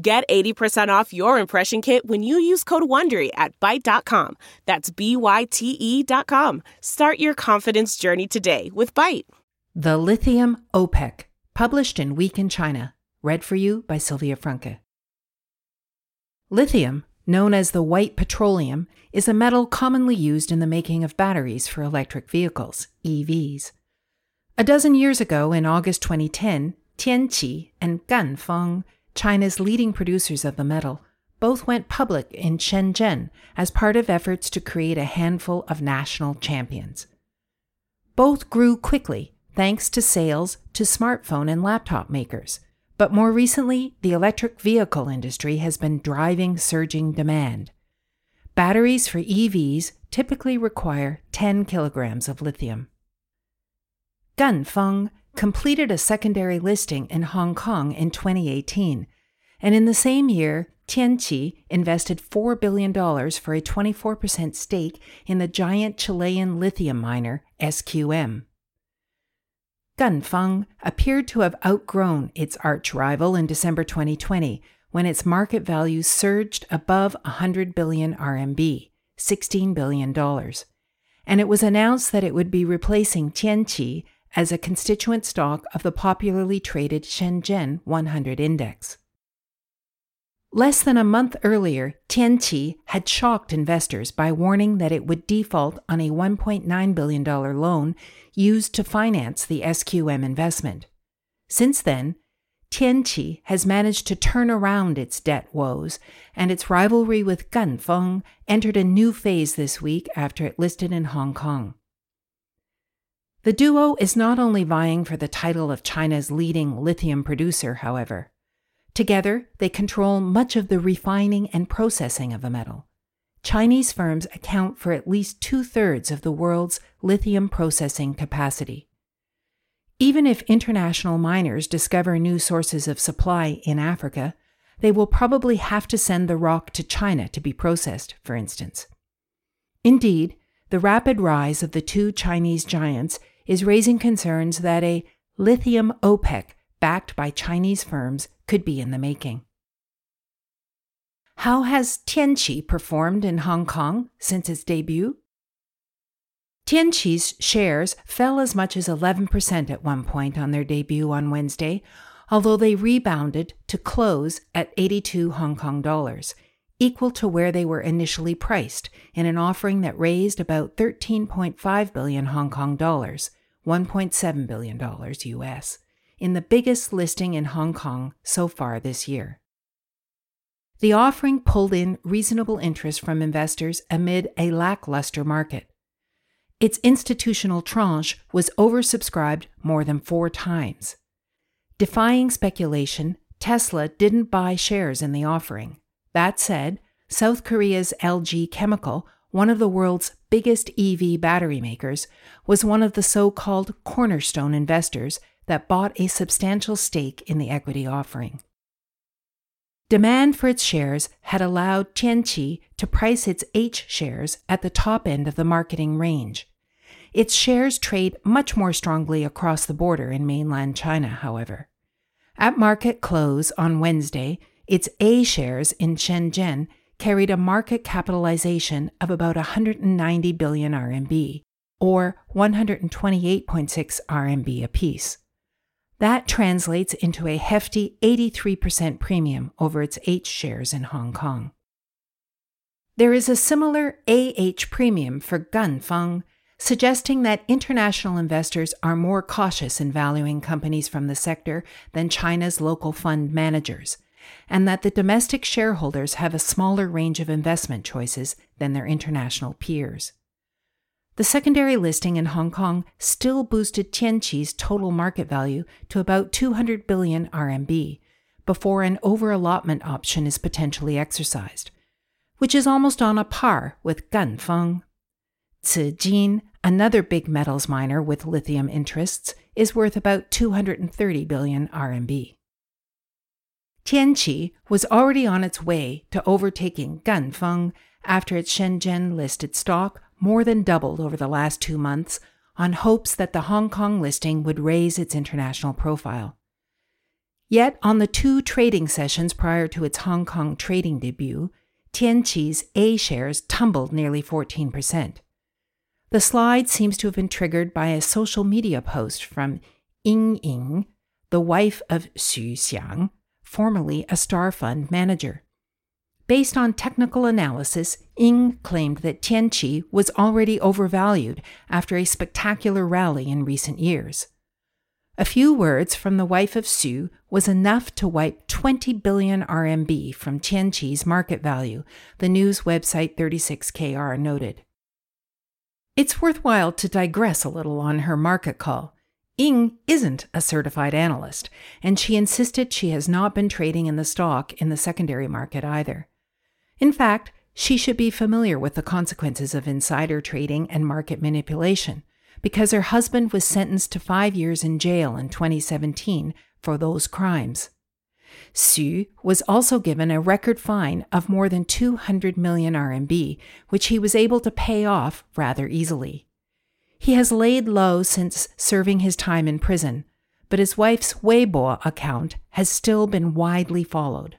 Get 80% off your impression kit when you use code WONDERY at Byte.com. That's B-Y-T-E dot com. Start your confidence journey today with Byte. The Lithium OPEC, published in Week in China. Read for you by Sylvia Franke. Lithium, known as the white petroleum, is a metal commonly used in the making of batteries for electric vehicles, EVs. A dozen years ago, in August 2010, Tianqi and Ganfeng China's leading producers of the metal, both went public in Shenzhen as part of efforts to create a handful of national champions. Both grew quickly thanks to sales to smartphone and laptop makers. But more recently, the electric vehicle industry has been driving surging demand. Batteries for EVs typically require 10 kilograms of lithium. Ganfeng completed a secondary listing in Hong Kong in 2018, and in the same year, Tianqi invested $4 billion for a 24% stake in the giant Chilean lithium miner SQM. Ganfeng appeared to have outgrown its arch rival in December 2020 when its market value surged above 100 billion RMB, $16 billion. And it was announced that it would be replacing Tianqi as a constituent stock of the popularly traded Shenzhen 100 index. Less than a month earlier, Tianqi had shocked investors by warning that it would default on a $1.9 billion loan used to finance the SQM investment. Since then, Tianqi has managed to turn around its debt woes, and its rivalry with Ganfeng entered a new phase this week after it listed in Hong Kong. The duo is not only vying for the title of China's leading lithium producer, however. Together, they control much of the refining and processing of the metal. Chinese firms account for at least two thirds of the world's lithium processing capacity. Even if international miners discover new sources of supply in Africa, they will probably have to send the rock to China to be processed, for instance. Indeed, the rapid rise of the two Chinese giants is raising concerns that a lithium OPEC backed by Chinese firms could be in the making. How has Tianqi performed in Hong Kong since its debut? Tianqi's shares fell as much as 11% at one point on their debut on Wednesday, although they rebounded to close at 82 Hong Kong dollars, equal to where they were initially priced in an offering that raised about 13.5 billion Hong Kong dollars, $1.7 billion US, in the biggest listing in Hong Kong so far this year. The offering pulled in reasonable interest from investors amid a lackluster market. Its institutional tranche was oversubscribed more than four times. Defying speculation, Tesla didn't buy shares in the offering. That said, South Korea's LG Chemical, one of the world's biggest EV battery makers, was one of the so called cornerstone investors that bought a substantial stake in the equity offering. Demand for its shares had allowed Tianqi to price its H shares at the top end of the marketing range. Its shares trade much more strongly across the border in mainland China, however. At market close on Wednesday, its A shares in Shenzhen carried a market capitalization of about 190 billion RMB, or 128.6 RMB apiece. That translates into a hefty 83% premium over its H shares in Hong Kong. There is a similar AH premium for Ganfeng, suggesting that international investors are more cautious in valuing companies from the sector than China's local fund managers and that the domestic shareholders have a smaller range of investment choices than their international peers. The secondary listing in Hong Kong still boosted Tianqi's total market value to about 200 billion RMB, before an over-allotment option is potentially exercised, which is almost on a par with Ganfeng. Zijin, another big metals miner with lithium interests, is worth about 230 billion RMB. Tianqi was already on its way to overtaking Ganfeng after its Shenzhen listed stock more than doubled over the last two months on hopes that the Hong Kong listing would raise its international profile. Yet, on the two trading sessions prior to its Hong Kong trading debut, Tianqi's A shares tumbled nearly 14%. The slide seems to have been triggered by a social media post from Ying Ying, the wife of Xu Xiang, formerly a star fund manager. Based on technical analysis, Ying claimed that Tianqi was already overvalued after a spectacular rally in recent years. A few words from the wife of Xu was enough to wipe 20 billion RMB from Tianqi's market value, the news website 36KR noted. It's worthwhile to digress a little on her market call. Ying isn't a certified analyst, and she insisted she has not been trading in the stock in the secondary market either. In fact, she should be familiar with the consequences of insider trading and market manipulation because her husband was sentenced to five years in jail in 2017 for those crimes. Xu was also given a record fine of more than 200 million RMB, which he was able to pay off rather easily. He has laid low since serving his time in prison, but his wife's Weibo account has still been widely followed.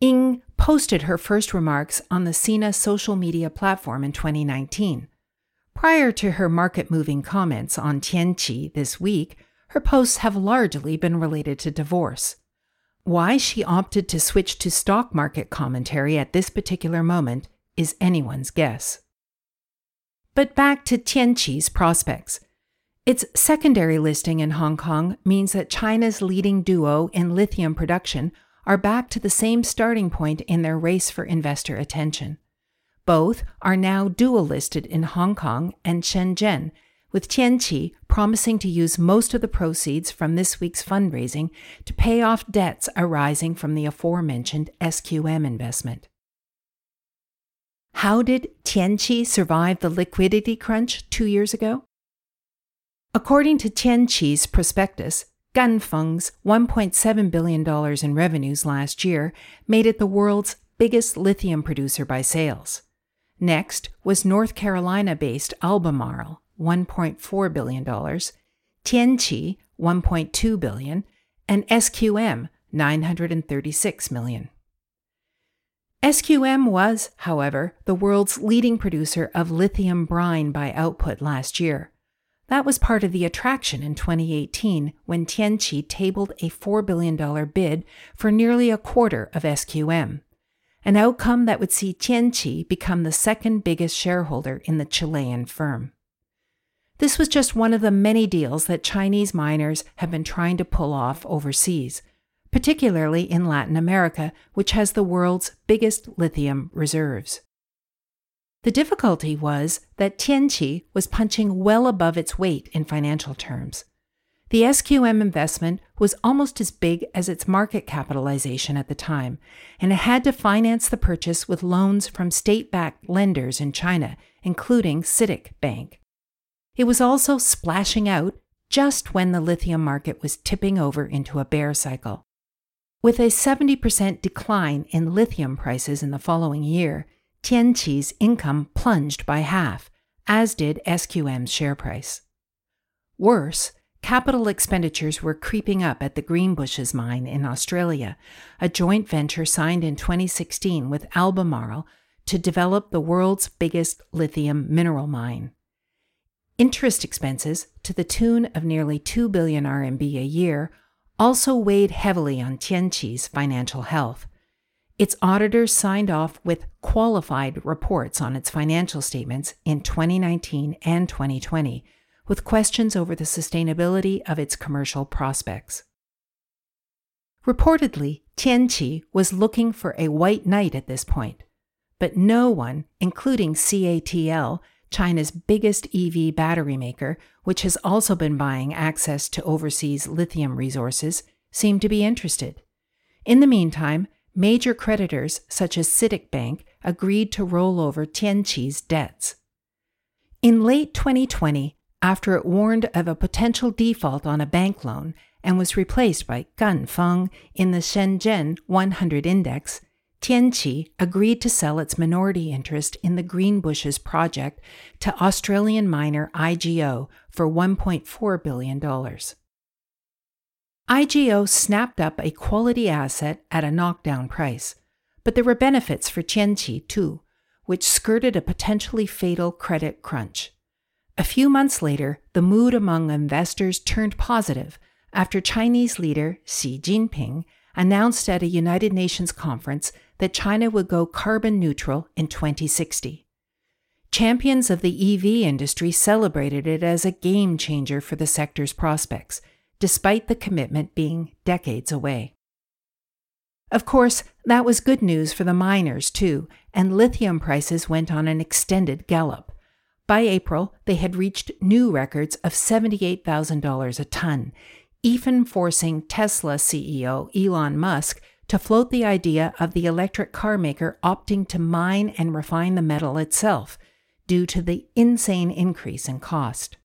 Ying posted her first remarks on the Sina social media platform in 2019. Prior to her market moving comments on Tianqi this week, her posts have largely been related to divorce. Why she opted to switch to stock market commentary at this particular moment is anyone's guess. But back to Tianqi's prospects. Its secondary listing in Hong Kong means that China's leading duo in lithium production are back to the same starting point in their race for investor attention. Both are now dual listed in Hong Kong and Shenzhen, with Tianqi promising to use most of the proceeds from this week's fundraising to pay off debts arising from the aforementioned SQM investment. How did Tianqi survive the liquidity crunch two years ago? According to Tianqi's prospectus, Ganfeng's $1.7 billion in revenues last year made it the world's biggest lithium producer by sales. Next was North Carolina based Albemarle, $1.4 billion, Tianqi, 1.2 billion, and SQM, $936 million. SQM was, however, the world's leading producer of lithium brine by output last year. That was part of the attraction in 2018 when Tianqi tabled a $4 billion bid for nearly a quarter of SQM, an outcome that would see Tianqi become the second biggest shareholder in the Chilean firm. This was just one of the many deals that Chinese miners have been trying to pull off overseas, particularly in Latin America, which has the world's biggest lithium reserves. The difficulty was that Tianqi was punching well above its weight in financial terms. The SQM investment was almost as big as its market capitalization at the time, and it had to finance the purchase with loans from state backed lenders in China, including CITIC Bank. It was also splashing out just when the lithium market was tipping over into a bear cycle. With a 70% decline in lithium prices in the following year, Tianqi's income plunged by half, as did SQM's share price. Worse, capital expenditures were creeping up at the Greenbushes mine in Australia, a joint venture signed in 2016 with Albemarle to develop the world's biggest lithium mineral mine. Interest expenses, to the tune of nearly 2 billion RMB a year, also weighed heavily on Tianqi's financial health. Its auditors signed off with qualified reports on its financial statements in 2019 and 2020, with questions over the sustainability of its commercial prospects. Reportedly, Tianqi was looking for a white knight at this point, but no one, including CATL, China's biggest EV battery maker, which has also been buying access to overseas lithium resources, seemed to be interested. In the meantime, major creditors such as CITIC Bank agreed to roll over Tianqi's debts. In late 2020, after it warned of a potential default on a bank loan and was replaced by Ganfeng in the Shenzhen 100 index, Tianqi agreed to sell its minority interest in the Greenbushes project to Australian miner IGO for $1.4 billion. IGO snapped up a quality asset at a knockdown price, but there were benefits for Tianqi too, which skirted a potentially fatal credit crunch. A few months later, the mood among investors turned positive after Chinese leader Xi Jinping announced at a United Nations conference that China would go carbon neutral in 2060. Champions of the EV industry celebrated it as a game changer for the sector's prospects, despite the commitment being decades away. Of course, that was good news for the miners, too, and lithium prices went on an extended gallop. By April, they had reached new records of $78,000 a ton, even forcing Tesla CEO Elon Musk to float the idea of the electric car maker opting to mine and refine the metal itself due to the insane increase in cost.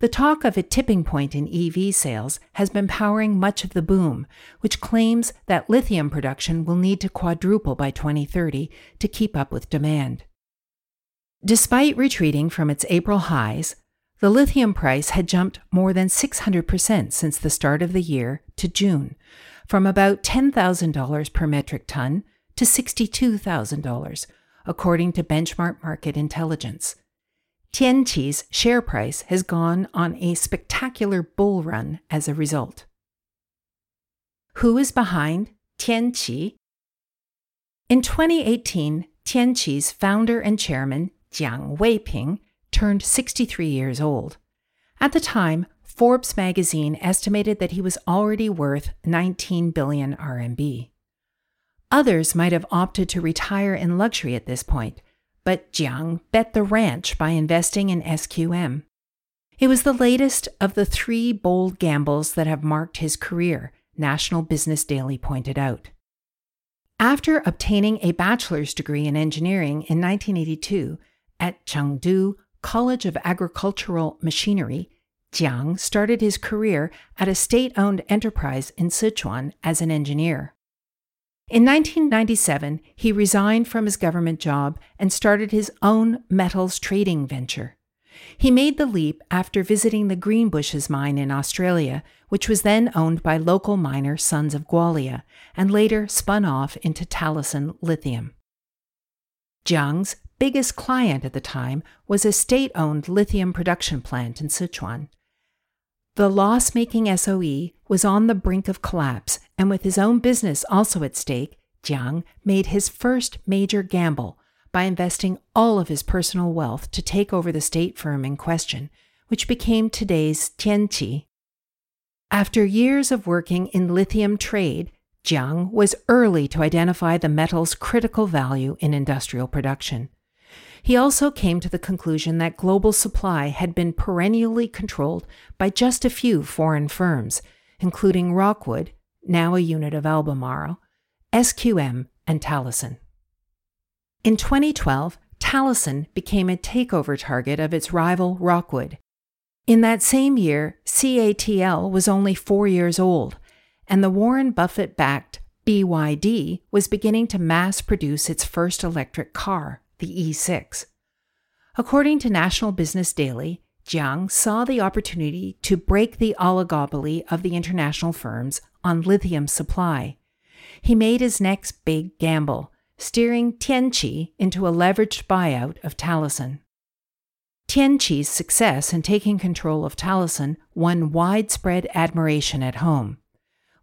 The talk of a tipping point in EV sales has been powering much of the boom, which claims that lithium production will need to quadruple by 2030 to keep up with demand. Despite retreating from its April highs, the lithium price had jumped more than 600% since the start of the year to June, from about $10,000 per metric ton to $62,000, according to Benchmark Market Intelligence. Tianqi's share price has gone on a spectacular bull run as a result. Who is behind Tianqi? In 2018, Tianqi's founder and chairman, Jiang Weiping, turned 63 years old. At the time, Forbes magazine estimated that he was already worth 19 billion RMB. Others might have opted to retire in luxury at this point, but Jiang bet the ranch by investing in SQM. It was the latest of the three bold gambles that have marked his career, National Business Daily pointed out. After obtaining a bachelor's degree in engineering in 1982 at Chengdu College of Agricultural Machinery, Jiang started his career at a state owned enterprise in Sichuan as an engineer. In 1997, he resigned from his government job and started his own metals trading venture. He made the leap after visiting the Greenbushes mine in Australia, which was then owned by local miner Sons of Gwalia and later spun off into Talison Lithium. Jiang's biggest client at the time was a state owned lithium production plant in Sichuan. The loss making SOE was on the brink of collapse, and with his own business also at stake, Jiang made his first major gamble by investing all of his personal wealth to take over the state firm in question, which became today's Tianqi. After years of working in lithium trade, Jiang was early to identify the metal's critical value in industrial production. He also came to the conclusion that global supply had been perennially controlled by just a few foreign firms, including Rockwood, now a unit of Albemarle, SQM, and Talison. In 2012, Talison became a takeover target of its rival Rockwood. In that same year, CATL was only four years old, and the Warren Buffett backed BYD was beginning to mass produce its first electric car the E6. According to National Business Daily, Jiang saw the opportunity to break the oligopoly of the international firms on lithium supply. He made his next big gamble, steering Tianqi into a leveraged buyout of Talison. Tianqi's success in taking control of Talison won widespread admiration at home.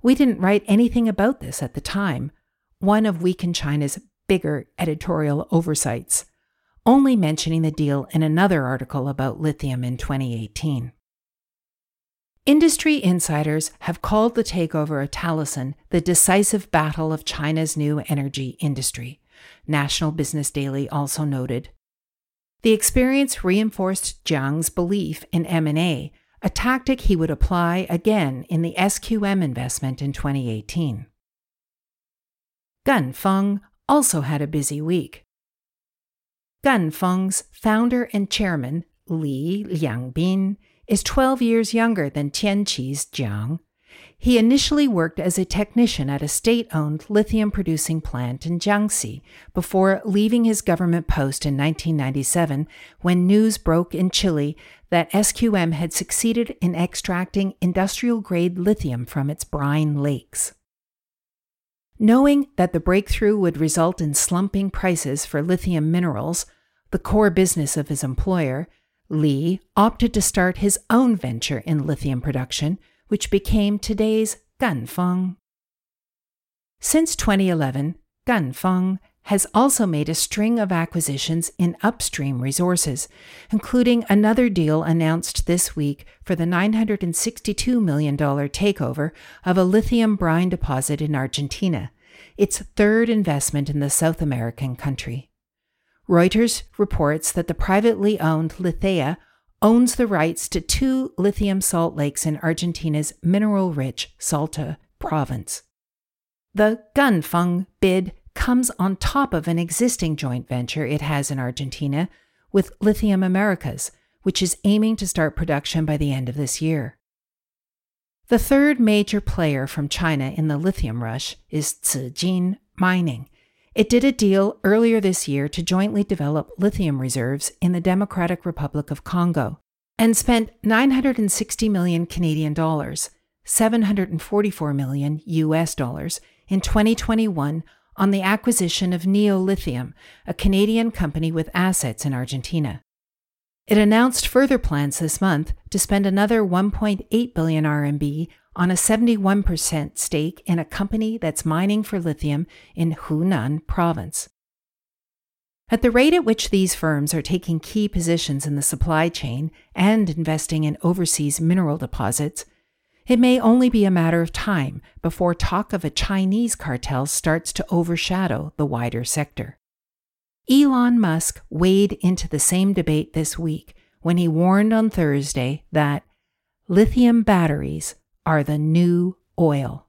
We didn't write anything about this at the time, one of Week in China's bigger editorial oversights, only mentioning the deal in another article about lithium in 2018. Industry insiders have called the takeover of Talison the decisive battle of China's new energy industry, National Business Daily also noted. The experience reinforced Jiang's belief in M&A, a tactic he would apply again in the SQM investment in 2018. Ganfeng also had a busy week. Ganfeng's founder and chairman, Li Liangbin, is 12 years younger than Tianqi's Jiang. He initially worked as a technician at a state owned lithium producing plant in Jiangxi before leaving his government post in 1997 when news broke in Chile that SQM had succeeded in extracting industrial grade lithium from its brine lakes. Knowing that the breakthrough would result in slumping prices for lithium minerals, the core business of his employer, Li opted to start his own venture in lithium production, which became today's Ganfeng. Since 2011, Ganfeng has also made a string of acquisitions in upstream resources, including another deal announced this week for the $962 million takeover of a lithium brine deposit in Argentina, its third investment in the South American country. Reuters reports that the privately owned Lithea owns the rights to two lithium salt lakes in Argentina's mineral rich Salta province. The Ganfeng bid comes on top of an existing joint venture it has in Argentina with Lithium Americas, which is aiming to start production by the end of this year. The third major player from China in the lithium rush is Zijin Mining. It did a deal earlier this year to jointly develop lithium reserves in the Democratic Republic of Congo and spent 960 million Canadian dollars, 744 million US dollars in 2021 on the acquisition of Neo Lithium, a Canadian company with assets in Argentina. It announced further plans this month to spend another 1.8 billion RMB on a 71% stake in a company that's mining for lithium in Hunan province. At the rate at which these firms are taking key positions in the supply chain and investing in overseas mineral deposits, it may only be a matter of time before talk of a Chinese cartel starts to overshadow the wider sector. Elon Musk weighed into the same debate this week when he warned on Thursday that lithium batteries are the new oil.